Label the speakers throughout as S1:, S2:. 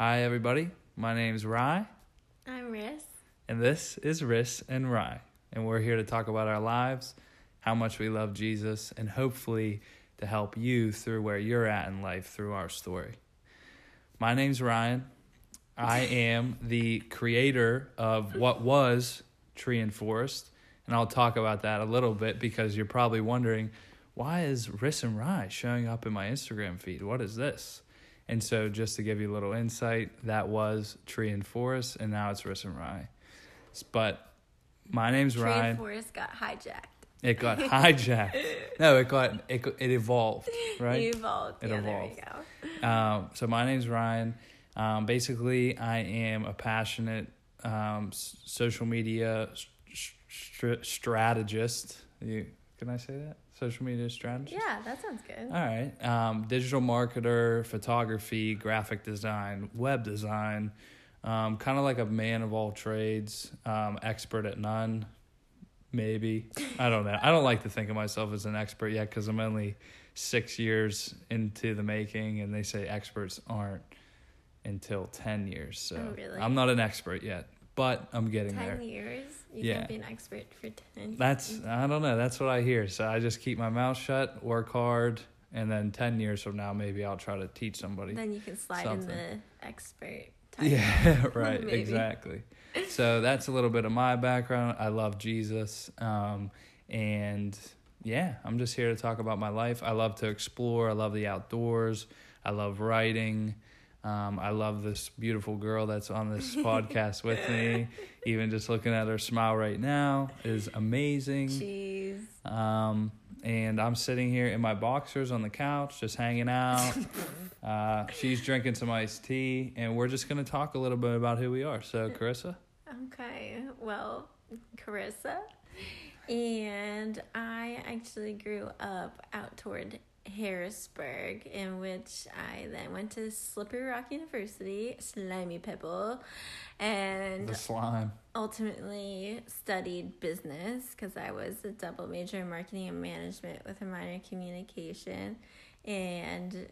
S1: Hi, everybody. My name's Rye,
S2: I'm Riss.
S1: and this is Riss and Rye. And we're here to talk about our lives, how much we love Jesus, and hopefully to help you through where you're at in life through our story. My name's Ryan. I am the creator of what was Tree and Forest. And I'll talk about that a little bit because you're probably wondering why is Riss and Rye showing up in my Instagram feed? What is this? And so, just to give you a little insight, that was Tree and Forest, and now it's Riss and Rye. But my name's
S2: Tree
S1: Ryan.
S2: and Forest got hijacked.
S1: It got hijacked. No, it got it, it evolved, right?
S2: You evolved.
S1: It
S2: yeah,
S1: evolved.
S2: there we go.
S1: Um, so my name's Ryan. Um, basically, I am a passionate um, s- social media st- st- strategist. You can I say that? Social media strategist.
S2: Yeah, that sounds good.
S1: All right. Um, digital marketer, photography, graphic design, web design. Um, kind of like a man of all trades. Um, expert at none. Maybe. I don't know. I don't like to think of myself as an expert yet because I'm only six years into the making, and they say experts aren't until 10 years. So
S2: Oh, really?
S1: I'm not an expert yet, but I'm getting
S2: Ten
S1: there.
S2: years. You
S1: Yeah.
S2: can't be an expert for ten.
S1: That's I don't know. That's what I hear. So I just keep my mouth shut, work hard, and then ten years from now, maybe I'll try to teach somebody.
S2: Then you can slide
S1: Something.
S2: in the expert.
S1: Yeah, right. Exactly. So that's a little bit of my background. I love Jesus, um, and yeah, I'm just here to talk about my life. I love to explore. I love the outdoors. I love writing. Um, I love this beautiful girl that's on this podcast with me. Even just looking at her smile right now is amazing.
S2: Jeez.
S1: Um, and I'm sitting here in my boxers on the couch, just hanging out. uh, she's drinking some iced tea, and we're just going to talk a little bit about who we are. So, Carissa,
S2: Okay. Well, Carissa. And I actually grew up out toward Harrisburg, in which I then went to Slippery Rock University, Slimy Pebble, and
S1: the slime.
S2: ultimately studied business because I was a double major in marketing and management with a minor in communication and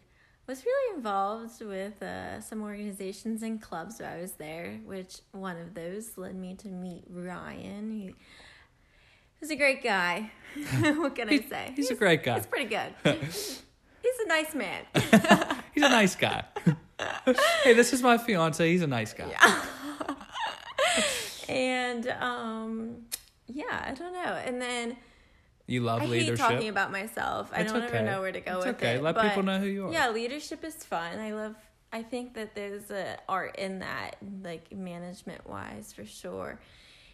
S2: was really involved with uh, some organizations and clubs while I was there, which one of those led me to meet Ryan. He was a great guy. what can I say?
S1: He's a great guy.
S2: He's pretty good. He's a nice man.
S1: He's a nice guy. hey, this is my fiance. He's a nice guy. Yeah.
S2: and um, yeah, I don't know. And then
S1: You love
S2: I hate
S1: leadership.
S2: talking about myself. I don't
S1: okay.
S2: ever know where to go
S1: It's
S2: with
S1: okay.
S2: it.
S1: Let
S2: but
S1: people know who you are.
S2: Yeah, leadership is fun. I love. I think that there's a art in that, like management wise, for sure.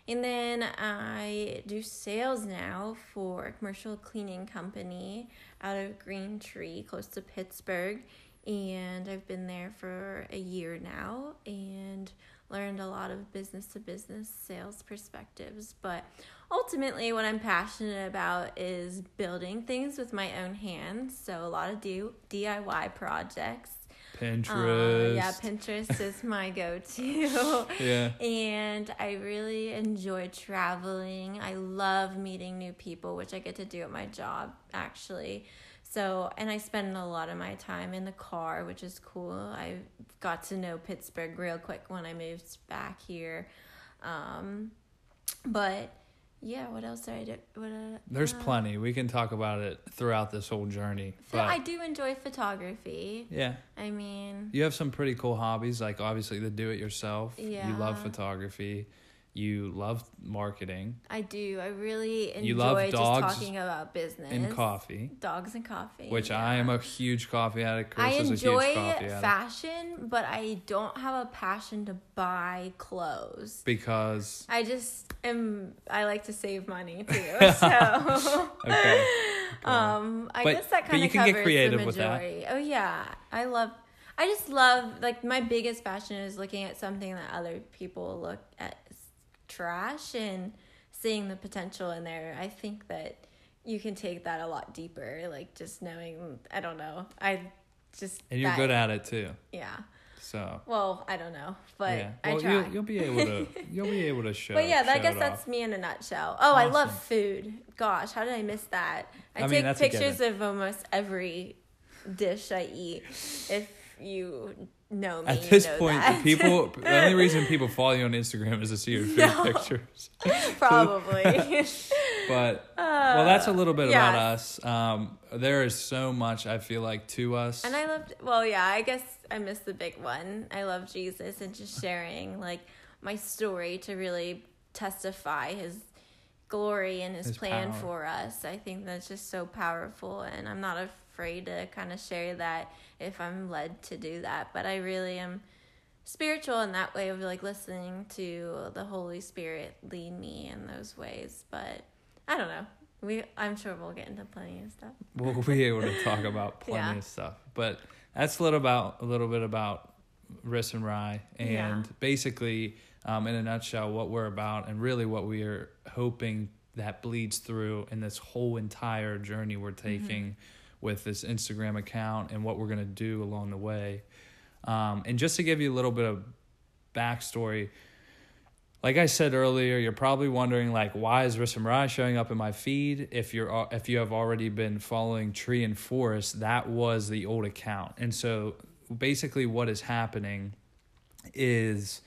S2: And then I do sales now for a commercial cleaning company out of Green Tree, close to Pittsburgh. And I've been there for a year now and learned a lot of business to business sales perspectives. But ultimately, what I'm passionate about is building things with my own hands. So, a lot of do DIY projects.
S1: Pinterest.
S2: Uh, yeah, Pinterest is my go to.
S1: Yeah.
S2: And I really enjoy traveling. I love meeting new people, which I get to do at my job actually. So, and I spend a lot of my time in the car, which is cool. I got to know Pittsburgh real quick when I moved back here. Um, but yeah, what else did I do? What, uh,
S1: There's
S2: uh,
S1: plenty. We can talk about it throughout this whole journey.
S2: So I do enjoy photography.
S1: yeah,
S2: I mean,
S1: you have some pretty cool hobbies, like obviously the do it yourself. Yeah. You love photography. You love marketing
S2: I do. I really enjoy
S1: You love
S2: just
S1: dogs
S2: talking about business
S1: and coffee,
S2: dogs and coffee.
S1: which
S2: yeah.
S1: I am a huge coffee addict. Chris
S2: I enjoy
S1: coffee addict.
S2: fashion, but I don't have a passion to buy clothes.
S1: because
S2: I just am. I like to save money too. So,
S1: okay,
S2: um, I
S1: But-
S2: guess that
S1: but
S2: kind
S1: you
S2: of
S1: can get creative
S2: the
S1: with that.
S2: Oh yeah, I love. I just love like my biggest passion is looking at something that other people look at trash and seeing the potential in there. I think that you can take that a lot deeper. Like just knowing. I don't know. I just
S1: and you're
S2: that-
S1: good at it too.
S2: Yeah.
S1: So
S2: Well, I don't know, but
S1: yeah,
S2: I try.
S1: you'll, you'll be able to you'll be able to show.
S2: but yeah, I guess that's
S1: off.
S2: me in a nutshell. Oh, I love food. Gosh, how did I miss that? I,
S1: I
S2: take
S1: a
S2: pictures of almost every dish I eat. If you know me.
S1: At
S2: you
S1: this
S2: know
S1: point,
S2: that.
S1: the people the only reason people follow you on Instagram is to see your food
S2: No.
S1: pictures.
S2: probably.
S1: But well, that's a little bit about us. Um, there is so much I feel like to us.
S2: And I loved, well, yeah, I guess I missed the big one. I love Jesus and just sharing like my story to really testify his glory and his,
S1: His
S2: plan
S1: power.
S2: for us. I think that's just so powerful. And I'm not afraid to kind of share that if I'm led to do that. But I really am spiritual in that way of like listening to the Holy Spirit lead me in those ways. But I don't know. We, I'm sure we'll get into plenty of stuff.
S1: we'll be able to talk about plenty
S2: Yeah.
S1: of stuff. But that's a little about a little bit about Riss and Rye, and
S2: Yeah.
S1: basically, um, in a nutshell, what we're about, and really what we are hoping that bleeds through in this whole entire journey we're taking with this Instagram account and what we're gonna do along the way. Um, and just to give you a little bit of backstory, like I said earlier, you're probably wondering like why is Riss and showing up in my feed? If you're if you have already been following Tree and Forest, that was the old account. And so basically what is happening is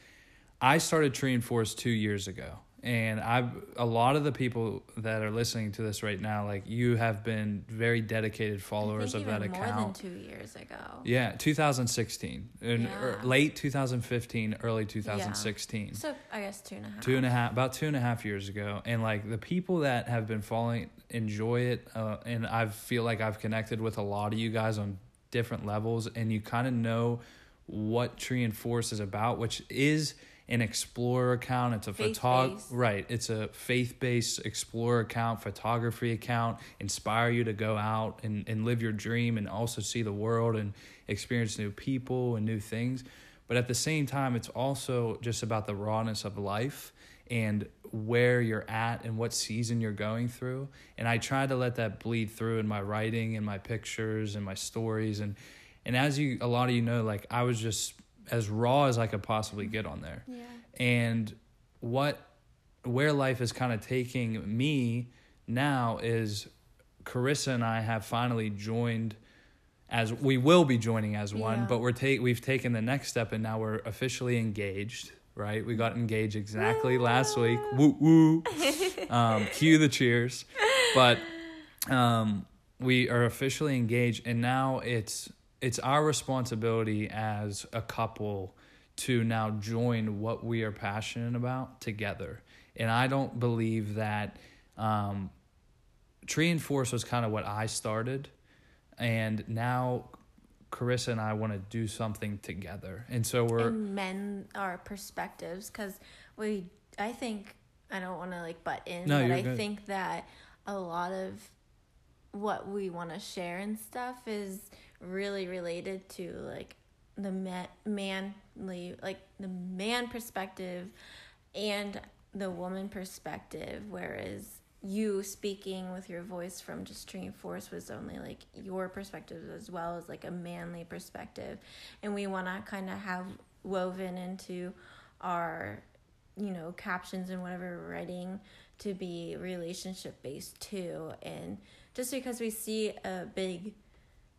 S1: I started Tree and Forest 2 years ago. And I've a lot of the people that are listening to this right now, like you have been very dedicated followers
S2: I
S1: of that account.
S2: More than two years ago.
S1: Yeah, 2016. In
S2: Yeah.
S1: er, late 2015, early 2016
S2: So I guess two and a half.
S1: two and a half about two and a half years ago and like the people that have been following enjoy it uh, and i feel like i've connected with a lot of you guys on different levels and you kind of know what tree and forest is about which is an explorer account it's a photog right it's a faith-based explorer account photography account inspire you to go out and, and live your dream and also see the world and experience new people and new things. But at the same time it's also just about the rawness of life and where you're at and what season you're going through. And i try to let that bleed through in my writing and my pictures and my stories. And and as you a lot of you know like i was just as raw as i could possibly get on there
S2: Yeah.
S1: and what where life is kind of taking me now is Carissa and I have finally joined as we will be joining as one,
S2: Yeah.
S1: but we're take we've taken the next step and now we're officially engaged. Right, we got engaged exactly last week. Woo woo. Um, cue the cheers. But um, we are officially engaged, and now it's it's our responsibility as a couple to now join what we are passionate about together. And I don't believe that um, Tree and Forest was kind of what I started, and now Carissa and I want to do something together. And so we're
S2: and mend our perspectives because we i think i don't want to like butt in
S1: No,
S2: but i
S1: good.
S2: think that a lot of what we want to share and stuff is really related to like the ma- manly like the man perspective and the woman perspective whereas you speaking with your voice from just and Forest was only like your perspective as well as like a manly perspective. And we want to kind of have woven into our you know captions and whatever we're writing to be relationship based too. And just because we see a big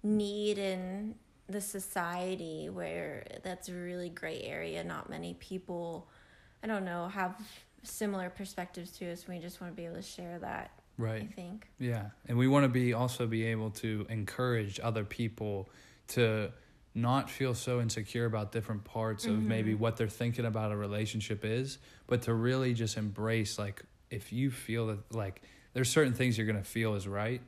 S2: need in the society where that's a really gray area not many people i don't know have similar perspectives to us we just want to be able to share that
S1: Right.
S2: i think
S1: Yeah, and we want to be also be able to encourage other people to not feel so insecure about different parts of maybe
S2: Mm-hmm.
S1: what they're thinking about a relationship is, but to really just embrace like if you feel that like there's certain things you're gonna feel is right,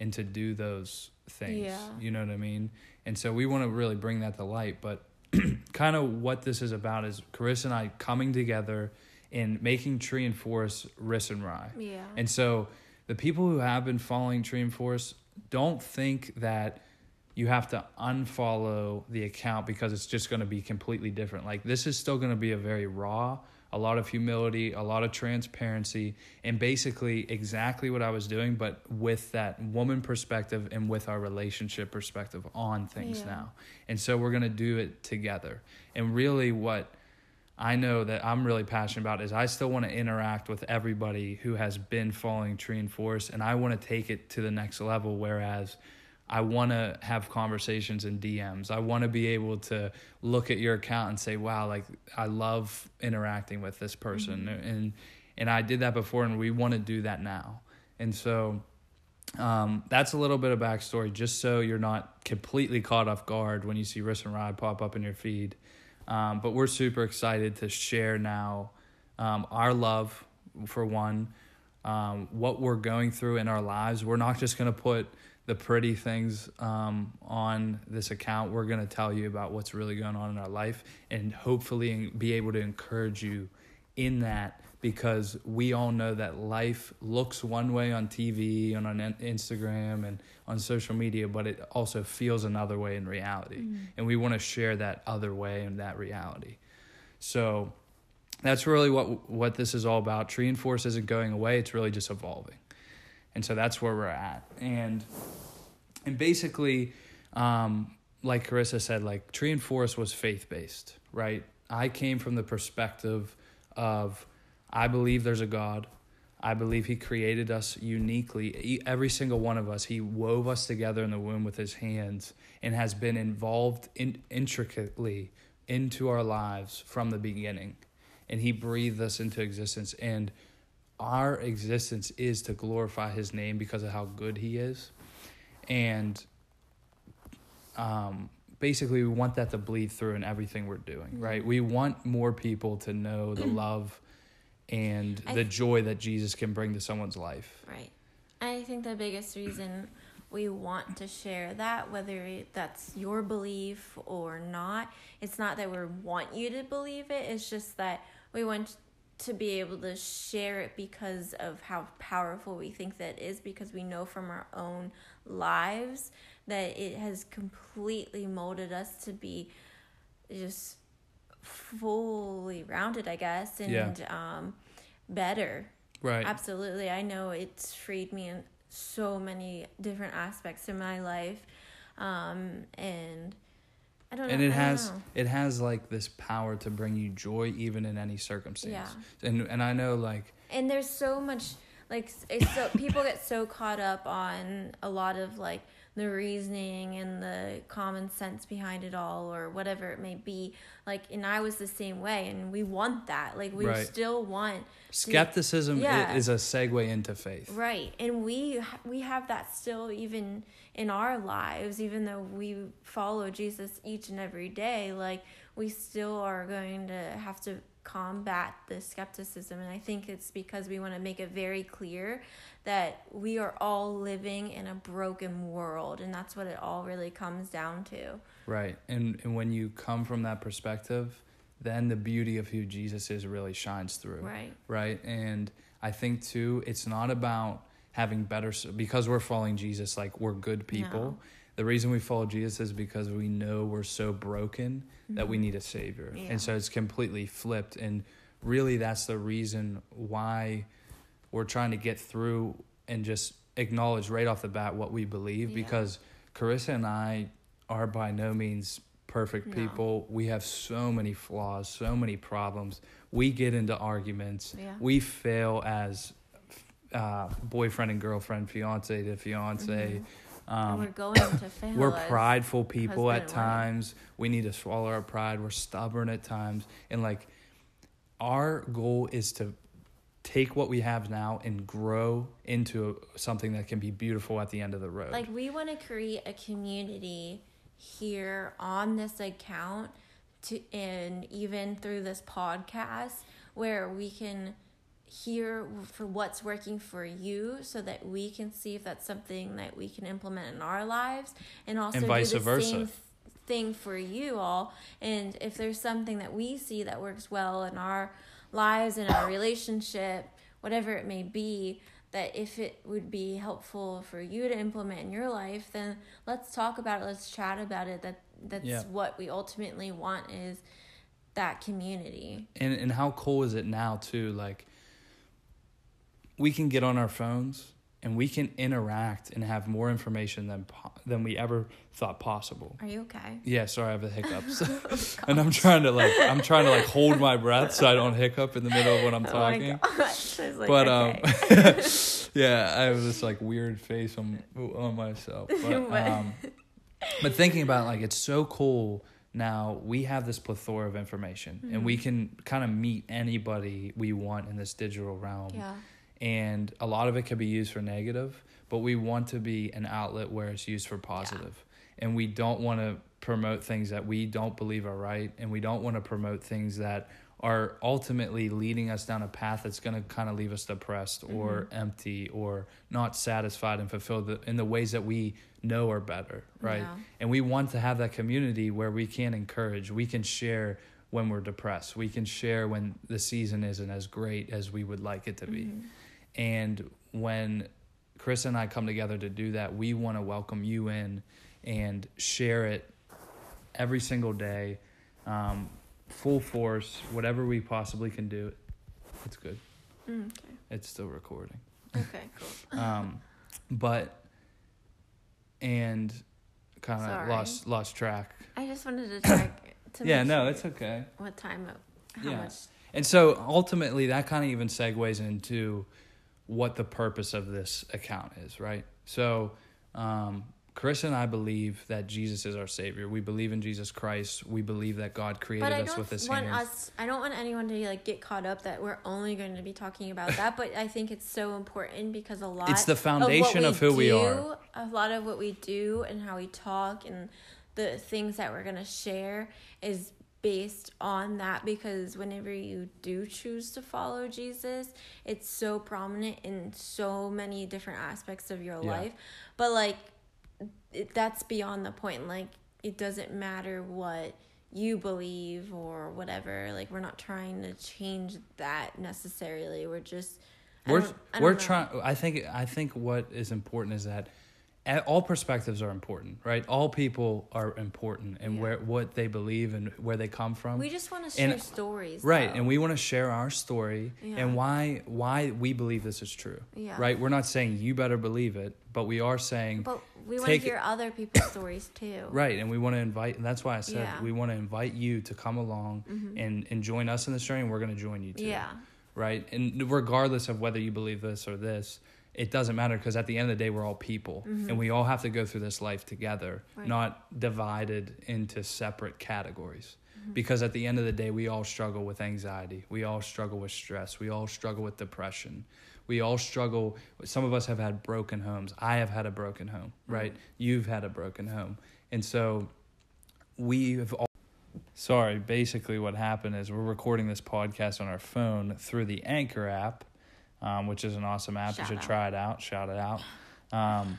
S1: and to do those things.
S2: Yeah.
S1: You know what I mean? And so we want to really bring that to light, but kind of what this is about is Carissa and I coming together and making Tree and Forest Riss and Rye.
S2: yeah
S1: And so the people who have been following Tree and Forest don't think that you have to unfollow the account because it's just going to be completely different. Like this is still going to be a very raw, a lot of humility, a lot of transparency, and basically exactly what I was doing, but with that woman perspective and with our relationship perspective on things
S2: Yeah.
S1: now. And so we're going to do it together. And really, what I know that I'm really passionate about is I still want to interact with everybody who has been following Tree and Forest, and I want to take it to the next level. Whereas I want to have conversations in DMs. I want to be able to look at your account and say, "Wow, like I love interacting with this person."
S2: Mm-hmm.
S1: And and I did that before and we want to do that now. And so um, that's a little bit of backstory, just so you're not completely caught off guard when you see Riss and Rye pop up in your feed. Um, but we're super excited to share now um, our love for one, um, what we're going through in our lives. We're not just going to put the pretty things um, on this account. We're going to tell you about what's really going on in our life and hopefully be able to encourage you in that because we all know that life looks one way on TV and on Instagram and on social media, but it also feels another way in reality. Mm-hmm. And we want to share that other way and that reality. So that's really what what this is all about. Tree and Forest isn't going away; it's really just evolving, and so that's where we're at. And and basically, um, like Carissa said, like Tree and Forest was faith based, right? I came from the perspective of I believe there's a God. I believe He created us uniquely. Every single one of us, He wove us together in the womb with His hands and has been involved in, intricately into our lives from the beginning. And He breathed us into existence. And our existence is to glorify His name because of how good He is. And um, basically, we want that to bleed through in everything we're doing, right? We want more people to know the love and the joy that Jesus can bring to someone's life.
S2: Right. I think the biggest reason we want to share that, whether that's your belief or not, it's not that we want you to believe it, it's just that we want to be able to share it because of how powerful we think that is, because we know from our own lives that it has completely molded us to be just fully rounded, I guess, and yeah. um, better.
S1: Right.
S2: Absolutely. I know it's freed me in so many different aspects in my life. Um, and I don't know.
S1: And it has know. it has like this power to bring you joy even in any circumstance. Yeah. And and I know like
S2: And there's so much like it's so people get so caught up on a lot of like the reasoning and the common sense behind it all or whatever it may be like and i was the same way and we want that like we right. still want
S1: skepticism to, yeah. is a segue into faith
S2: right and we we have that still even in our lives even though we follow jesus each and every day like we still are going to have to combat the skepticism. And i think it's because we want to make it very clear that we are all living in a broken world and that's what it all really comes down to.
S1: Right. And and when you come from that perspective then the beauty of who jesus is really shines through.
S2: Right.
S1: Right? And i think too it's not about having better because we're following jesus like we're good people no. the reason we follow jesus is because we know we're so broken mm-hmm. that we mm-hmm. need a savior yeah. and so it's completely flipped and really that's the reason why we're trying to get through and just acknowledge right off the bat what we believe yeah. because Carissa and I are by no means perfect no. people. We have so many flaws, so many problems. We get into arguments.
S2: Yeah.
S1: We fail as uh, boyfriend and girlfriend, fiance to fiance.
S2: Mm-hmm. Um, we're going to fail.
S1: We're prideful people at times. We need to swallow our pride. We're stubborn at times, and like our goal is to take what we have now and grow into something that can be beautiful at the end of the road.
S2: Like we want to create a community here on this account to and even through this podcast where we can hear for what's working for you so that we can see if that's something that we can implement in our lives and also
S1: and vice do the versa. same
S2: thing for you all and if there's something that we see that works well in our lives in our relationship, whatever it may be, that if it would be helpful for you to implement in your life, then let's talk about it. Let's chat about it. That that's yeah. what we ultimately want is that community.
S1: And and how cool is it now too? Like we can get on our phones and we can interact and have more information than than we ever thought possible.
S2: Are you okay?
S1: Yeah, sorry, I have the hiccups,
S2: Oh,
S1: and I'm trying to like I'm trying to like hold my breath so I don't hiccup in the middle of when I'm
S2: Oh
S1: talking.
S2: gosh. Like,
S1: but
S2: okay.
S1: um, yeah, I have this like weird face on on myself. But um, but thinking about like it's so cool now we have this plethora of information and we
S2: Mhm.
S1: can kind of meet anybody we want in this digital realm
S2: yeah.
S1: And a lot of it can be used for negative but we want to be an outlet where it's used for positive. positive and we don't want to promote things that we don't believe are right and we don't want to promote things that are ultimately leading us down a path that's going to kind of leave us depressed or empty or not satisfied and fulfilled in the ways that we know are better right
S2: Yeah.
S1: and we want to have that community where we can encourage we can share when we're depressed we can share when the season isn't as great as we would like it to be
S2: Mhm.
S1: And when Chris and I come together to do that, we want to welcome you in and share it every single day, um, full force, whatever we possibly can do. It's good.
S2: Mm,
S1: It's still recording.
S2: okay. Okay. Cool.
S1: Um, but and kind of lost lost track.
S2: I just wanted to check. To
S1: yeah, no,
S2: sure
S1: it's okay.
S2: what time. How
S1: Yeah.
S2: much?
S1: And so ultimately, that kind of even segues into what the purpose of this account is, right? So, um, Chris and I believe that Jesus is our Savior. We believe in Jesus Christ. We believe that God created us with His
S2: want
S1: hands.
S2: us. I don't want anyone to like get caught up that we're only going to be talking about that. But I think it's so important because a lot.
S1: It's the
S2: of,
S1: foundation
S2: what
S1: of who we are.
S2: A lot of what we do and how we talk and the things that we're going to share is based on that because whenever you do choose to follow Jesus, it's so prominent in so many different aspects of your
S1: Yeah.
S2: life. But like it, that's beyond the point. Like it doesn't matter what you believe or whatever. Like we're not trying to change that necessarily. We're just I
S1: we're we're trying. I think I think what is important is that all perspectives are important, right? All people are important, and
S2: Yeah.
S1: where what they believe and where they come from.
S2: We just want to
S1: and-
S2: share stories,
S1: right
S2: though.
S1: and we want to share our story
S2: Yeah.
S1: and why why we believe this is true
S2: Yeah.
S1: right we're not saying you better believe it but we are saying
S2: But we want to hear other people's stories too.
S1: right and we want to invite and that's why i said we want to invite you to come along
S2: Mhm.
S1: and and join us in this journey and we're going to join you too
S2: Yeah.
S1: right and regardless of whether you believe this or this it doesn't matter because at the end of the day we're all people and we all have to go through this life together
S2: Mm-hmm. Right.
S1: not divided into separate categories.
S2: Mm-hmm.
S1: because at the end of the day we all struggle with anxiety. We all struggle with stress. We all struggle with depression. We all struggle some of us have had broken homes. I have had a broken home right? You've had a broken home. And so we have all sorry basically what happened is we're recording this podcast on our phone through the anchor app um, which is an awesome app.
S2: Shout
S1: you should
S2: out.
S1: try it out. Shout it out. Um,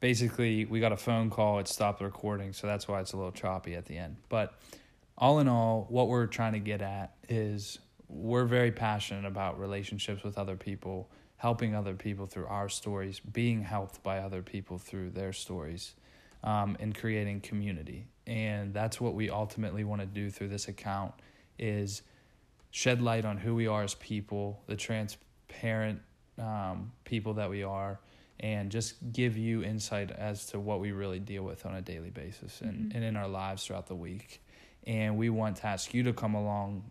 S1: basically we got a phone call. It stopped the recording so that's why it's a little choppy at the end. But all in all what we're trying to get at is we're very passionate about relationships with other people helping other people through our stories being helped by other people through their stories um, and creating community. And that's what we ultimately want to do through this account is shed light on who we are as people the transparent um, people that we are and just give you insight as to what we really deal with on a daily basis and,
S2: Mhm.
S1: and in our lives throughout the week and we want to ask you to come along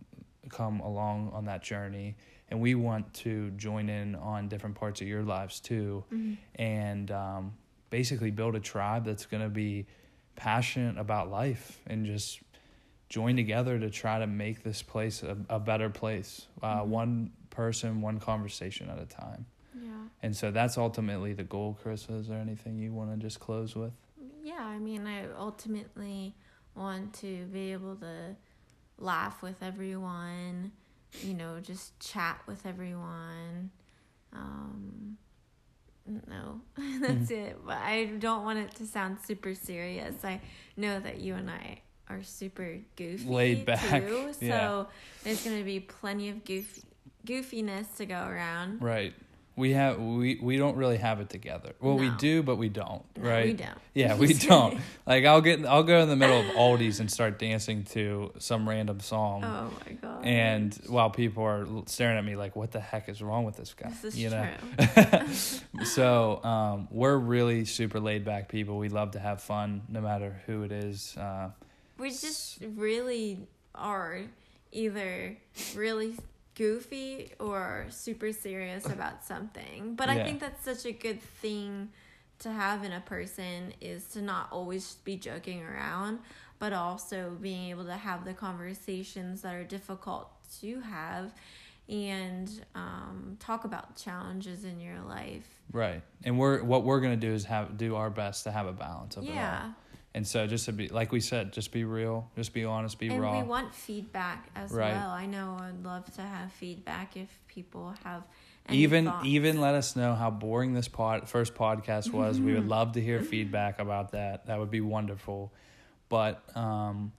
S1: come along on that journey and we want to join in on different parts of your lives too
S2: Mhm.
S1: and um, basically build a tribe that's going to be passionate about life and just join together to try to make this place a, a better place uh,
S2: Mhm.
S1: one person one conversation at a time
S2: Yeah.
S1: and so that's ultimately the goal chris is there anything you want to just close with
S2: Yeah, I mean, I ultimately want to be able to laugh with everyone, you know, just chat with everyone. Um, no, that's it. But I don't want it to sound super serious. I know that you and I are super goofy,
S1: Laid back,
S2: too. So
S1: yeah.
S2: there's going to be plenty of goof goofiness to go around.
S1: right we have we we don't really have it together. Well, we do, but we don't,
S2: No,
S1: right?
S2: we don't.
S1: Yeah, we don't. Like I'll get I'll go in the middle of Aldi's and start dancing to some random song.
S2: Oh my god.
S1: And while people are staring at me like, "What the heck is wrong with this guy?"
S2: this is
S1: you know.
S2: true.
S1: so um, we're really super laid back people. We love to have fun, no matter who it is. Uh,
S2: we just really are either really goofy or super serious about something. But I think that's such a good thing to have in a person is to not always be joking around, but also being able to have the conversations that are difficult to have and um, talk about challenges in your life.
S1: right. And we're what we're gonna do is have do our best to have a balance of it.
S2: Yeah.
S1: And so just to be like we said, just be real, just be honest, be
S2: and
S1: raw.
S2: we want feedback as
S1: Right.
S2: well. I know I'd love to have feedback if people have any
S1: even
S2: thoughts.
S1: even let us know how boring this pod first podcast was. we would love to hear feedback about that. That would be wonderful. But um,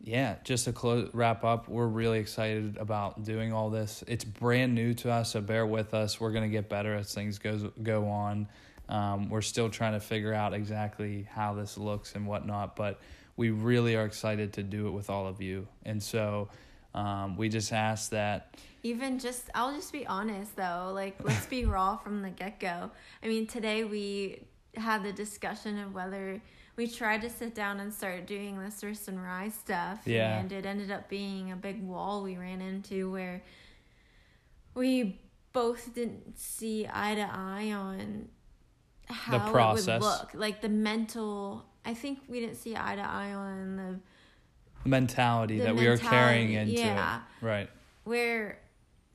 S1: yeah, just to close wrap up, we're really excited about doing all this. It's brand new to us, so bear with us. We're gonna get better as things goes go on. Um, we're still trying to figure out exactly how this looks and whatnot, but we really are excited to do it with all of you. And so um, we just ask that
S2: even just I'll just be honest though, like let's be raw from the get go. I mean, today we had the discussion of whether we tried to sit down and start doing this Riss and Rye stuff,
S1: Yeah.
S2: and it ended up being a big wall we ran into where we both didn't see eye to eye on how it
S1: process.
S2: would look, like the mental. I think we didn't see eye to eye on the
S1: mentality
S2: The
S1: that we are carrying into
S2: yeah.
S1: it. Right.
S2: where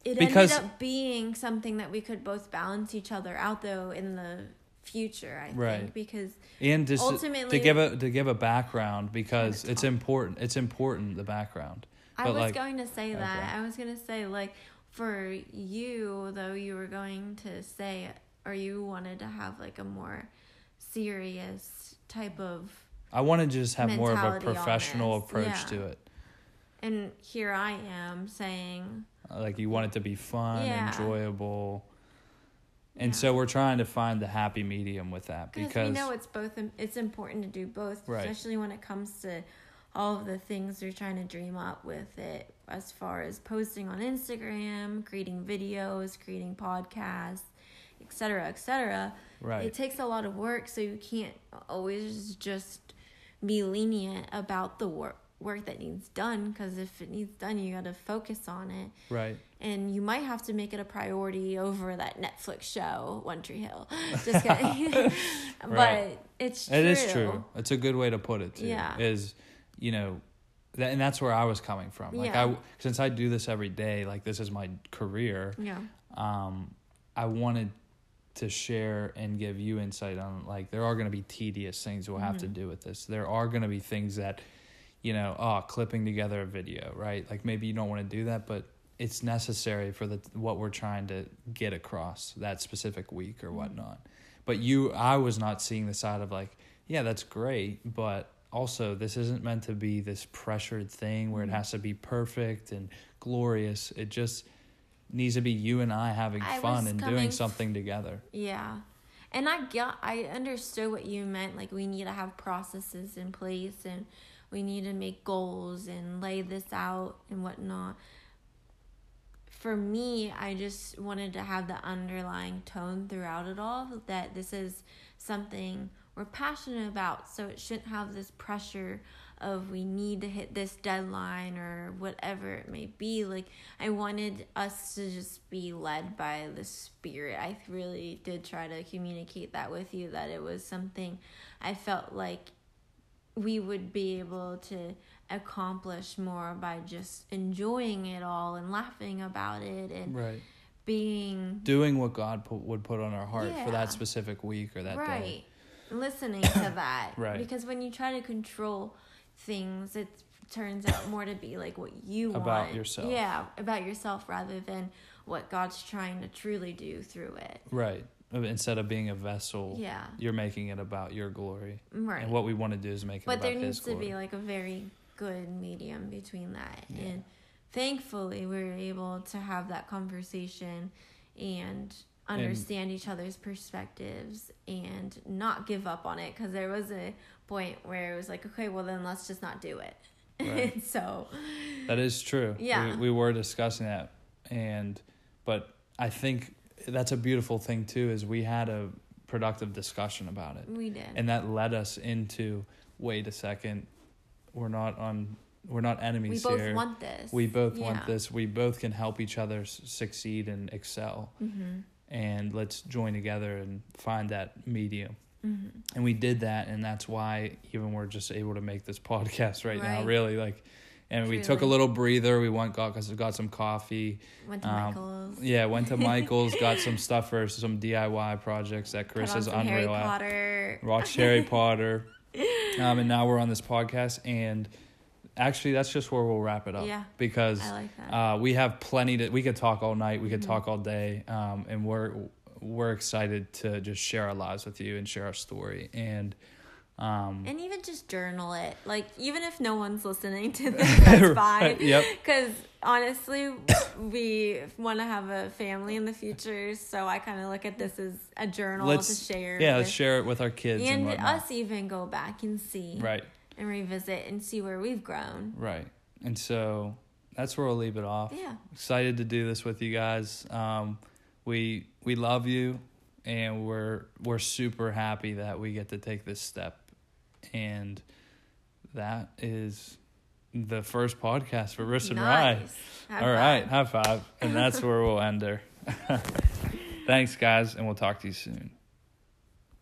S2: it
S1: Because-
S2: ended up being something that we could both balance each other out though in the future i
S1: Right.
S2: think because
S1: And just
S2: Ultimately-
S1: to give a to give a background because it's important. It's important the background.
S2: i
S1: But,
S2: was
S1: like-
S2: going to say that
S1: okay.
S2: i was going to say like for you though you were going to say or you wanted to have like a more serious type of
S1: I want to just have more of a professional approach
S2: yeah.
S1: to it.
S2: and here i am saying uh,
S1: Like you want it to be fun,
S2: Yeah.
S1: enjoyable. And
S2: Yeah.
S1: so we're trying to find the happy medium with that
S2: because
S1: because
S2: we know it's both it's important to do both
S1: Right.
S2: especially when it comes to all of the things you're trying to dream up with it as far as posting on instagram creating videos creating podcasts etc etc
S1: right.
S2: it takes a lot of work so you can't always just be lenient about the work work that needs done because if it needs done you got to focus on it
S1: right.
S2: and you might have to make it a priority over that Netflix show, One Tree Hill. Just kidding.
S1: Right.
S2: but it's true.
S1: It is true. It's a good way to put it too.
S2: Yeah.
S1: Is you know, that, and that's where I was coming from. Like
S2: Yeah.
S1: I, since I do this every day, like this is my career.
S2: Yeah.
S1: Um, I wanted to share and give you insight on like there are going to be tedious things we'll have to
S2: Mhm.
S1: do with this. There are going to be things that, you know, oh, clipping together a video, right? Like maybe you don't want to do that, but it's necessary for the what we're trying to get across that specific week or
S2: Mhm.
S1: whatnot. But you, I was not seeing the side of like, yeah, that's great, but also this isn't meant to be this pressured thing where it
S2: Mhm.
S1: has to be perfect and glorious. It just needs to be you and I having
S2: I
S1: fun and doing something together.
S2: Yeah. And I got I understood what you meant. Like we need to have processes in place and we need to make goals and lay this out and whatnot. For me, I just wanted to have the underlying tone throughout it all that this is something we're passionate about. So it shouldn't have this pressure of we need to hit this deadline or whatever it may be. Like I wanted us to just be led by the spirit. I really did try to communicate that with you that it was something I felt like we would be able to accomplish more by just enjoying it all and laughing about it and
S1: Right.
S2: being
S1: Doing what God put, would put on our heart for that specific week or that
S2: right
S1: day.
S2: listening to that
S1: Right.
S2: because when you try to control things it turns out more to be like what you want
S1: About yourself.
S2: yeah about yourself rather than what god's trying to truly do through it
S1: Right. Instead of being a vessel,
S2: yeah
S1: you're making it about your glory.
S2: right
S1: And what we want to do is make it
S2: but
S1: about
S2: there needs to
S1: glory.
S2: be like a very good medium between that
S1: Yeah.
S2: and thankfully we were able to have that conversation and understand each other's perspectives and not give up on it because there was a point where it was like okay well then let's just not do it
S1: Right.
S2: so
S1: That is true.
S2: Yeah.
S1: We, we were discussing that. And, but I think that's a beautiful thing too, is we had a productive discussion about it.
S2: we did
S1: And that led us into, wait a second, we're not on, we're not enemies we
S2: both
S1: here.
S2: want this
S1: we both
S2: Yeah.
S1: want this. We both can help each other s- succeed and excel.
S2: mm-hmm.
S1: And let's join together and find that medium.
S2: Mm-hmm.
S1: And we did that, and that's why even we're just able to make this podcast right, now. Really, like, and we took a little breather. We went got got some coffee.
S2: went to
S1: Um,
S2: michael's
S1: Yeah, went to Michael's, got some stuff for some DIY projects that Chris is
S2: Harry
S1: unreal at.
S2: Potter
S1: Watched Harry Potter, um, and now we're on this podcast. And actually, that's just where we'll wrap it up.
S2: Yeah,
S1: because
S2: like
S1: uh, we have plenty to. We could talk all night. We could
S2: Mhm.
S1: talk all day, um, and we're we're excited to just share our lives with you and share our story. And um,
S2: and even just journal it like even if no one's listening to this that's fine
S1: yep.
S2: because honestly we want to have a family in the future so i kind of look at this as a journal
S1: Let's-
S2: to share
S1: Yeah,
S2: with,
S1: let's share it with our kids and,
S2: and us even go back and see
S1: Right,
S2: and revisit and see where we've grown
S1: right. And so that's where we'll leave it off.
S2: yeah
S1: Excited to do this with you guys. Um, we we love you, and we're we're super happy that we get to take this step, and that is the first podcast for Riss and Rye.
S2: High
S1: All right,
S2: five.
S1: high five, and that's where we'll end her. Thanks, guys, and we'll talk to you soon.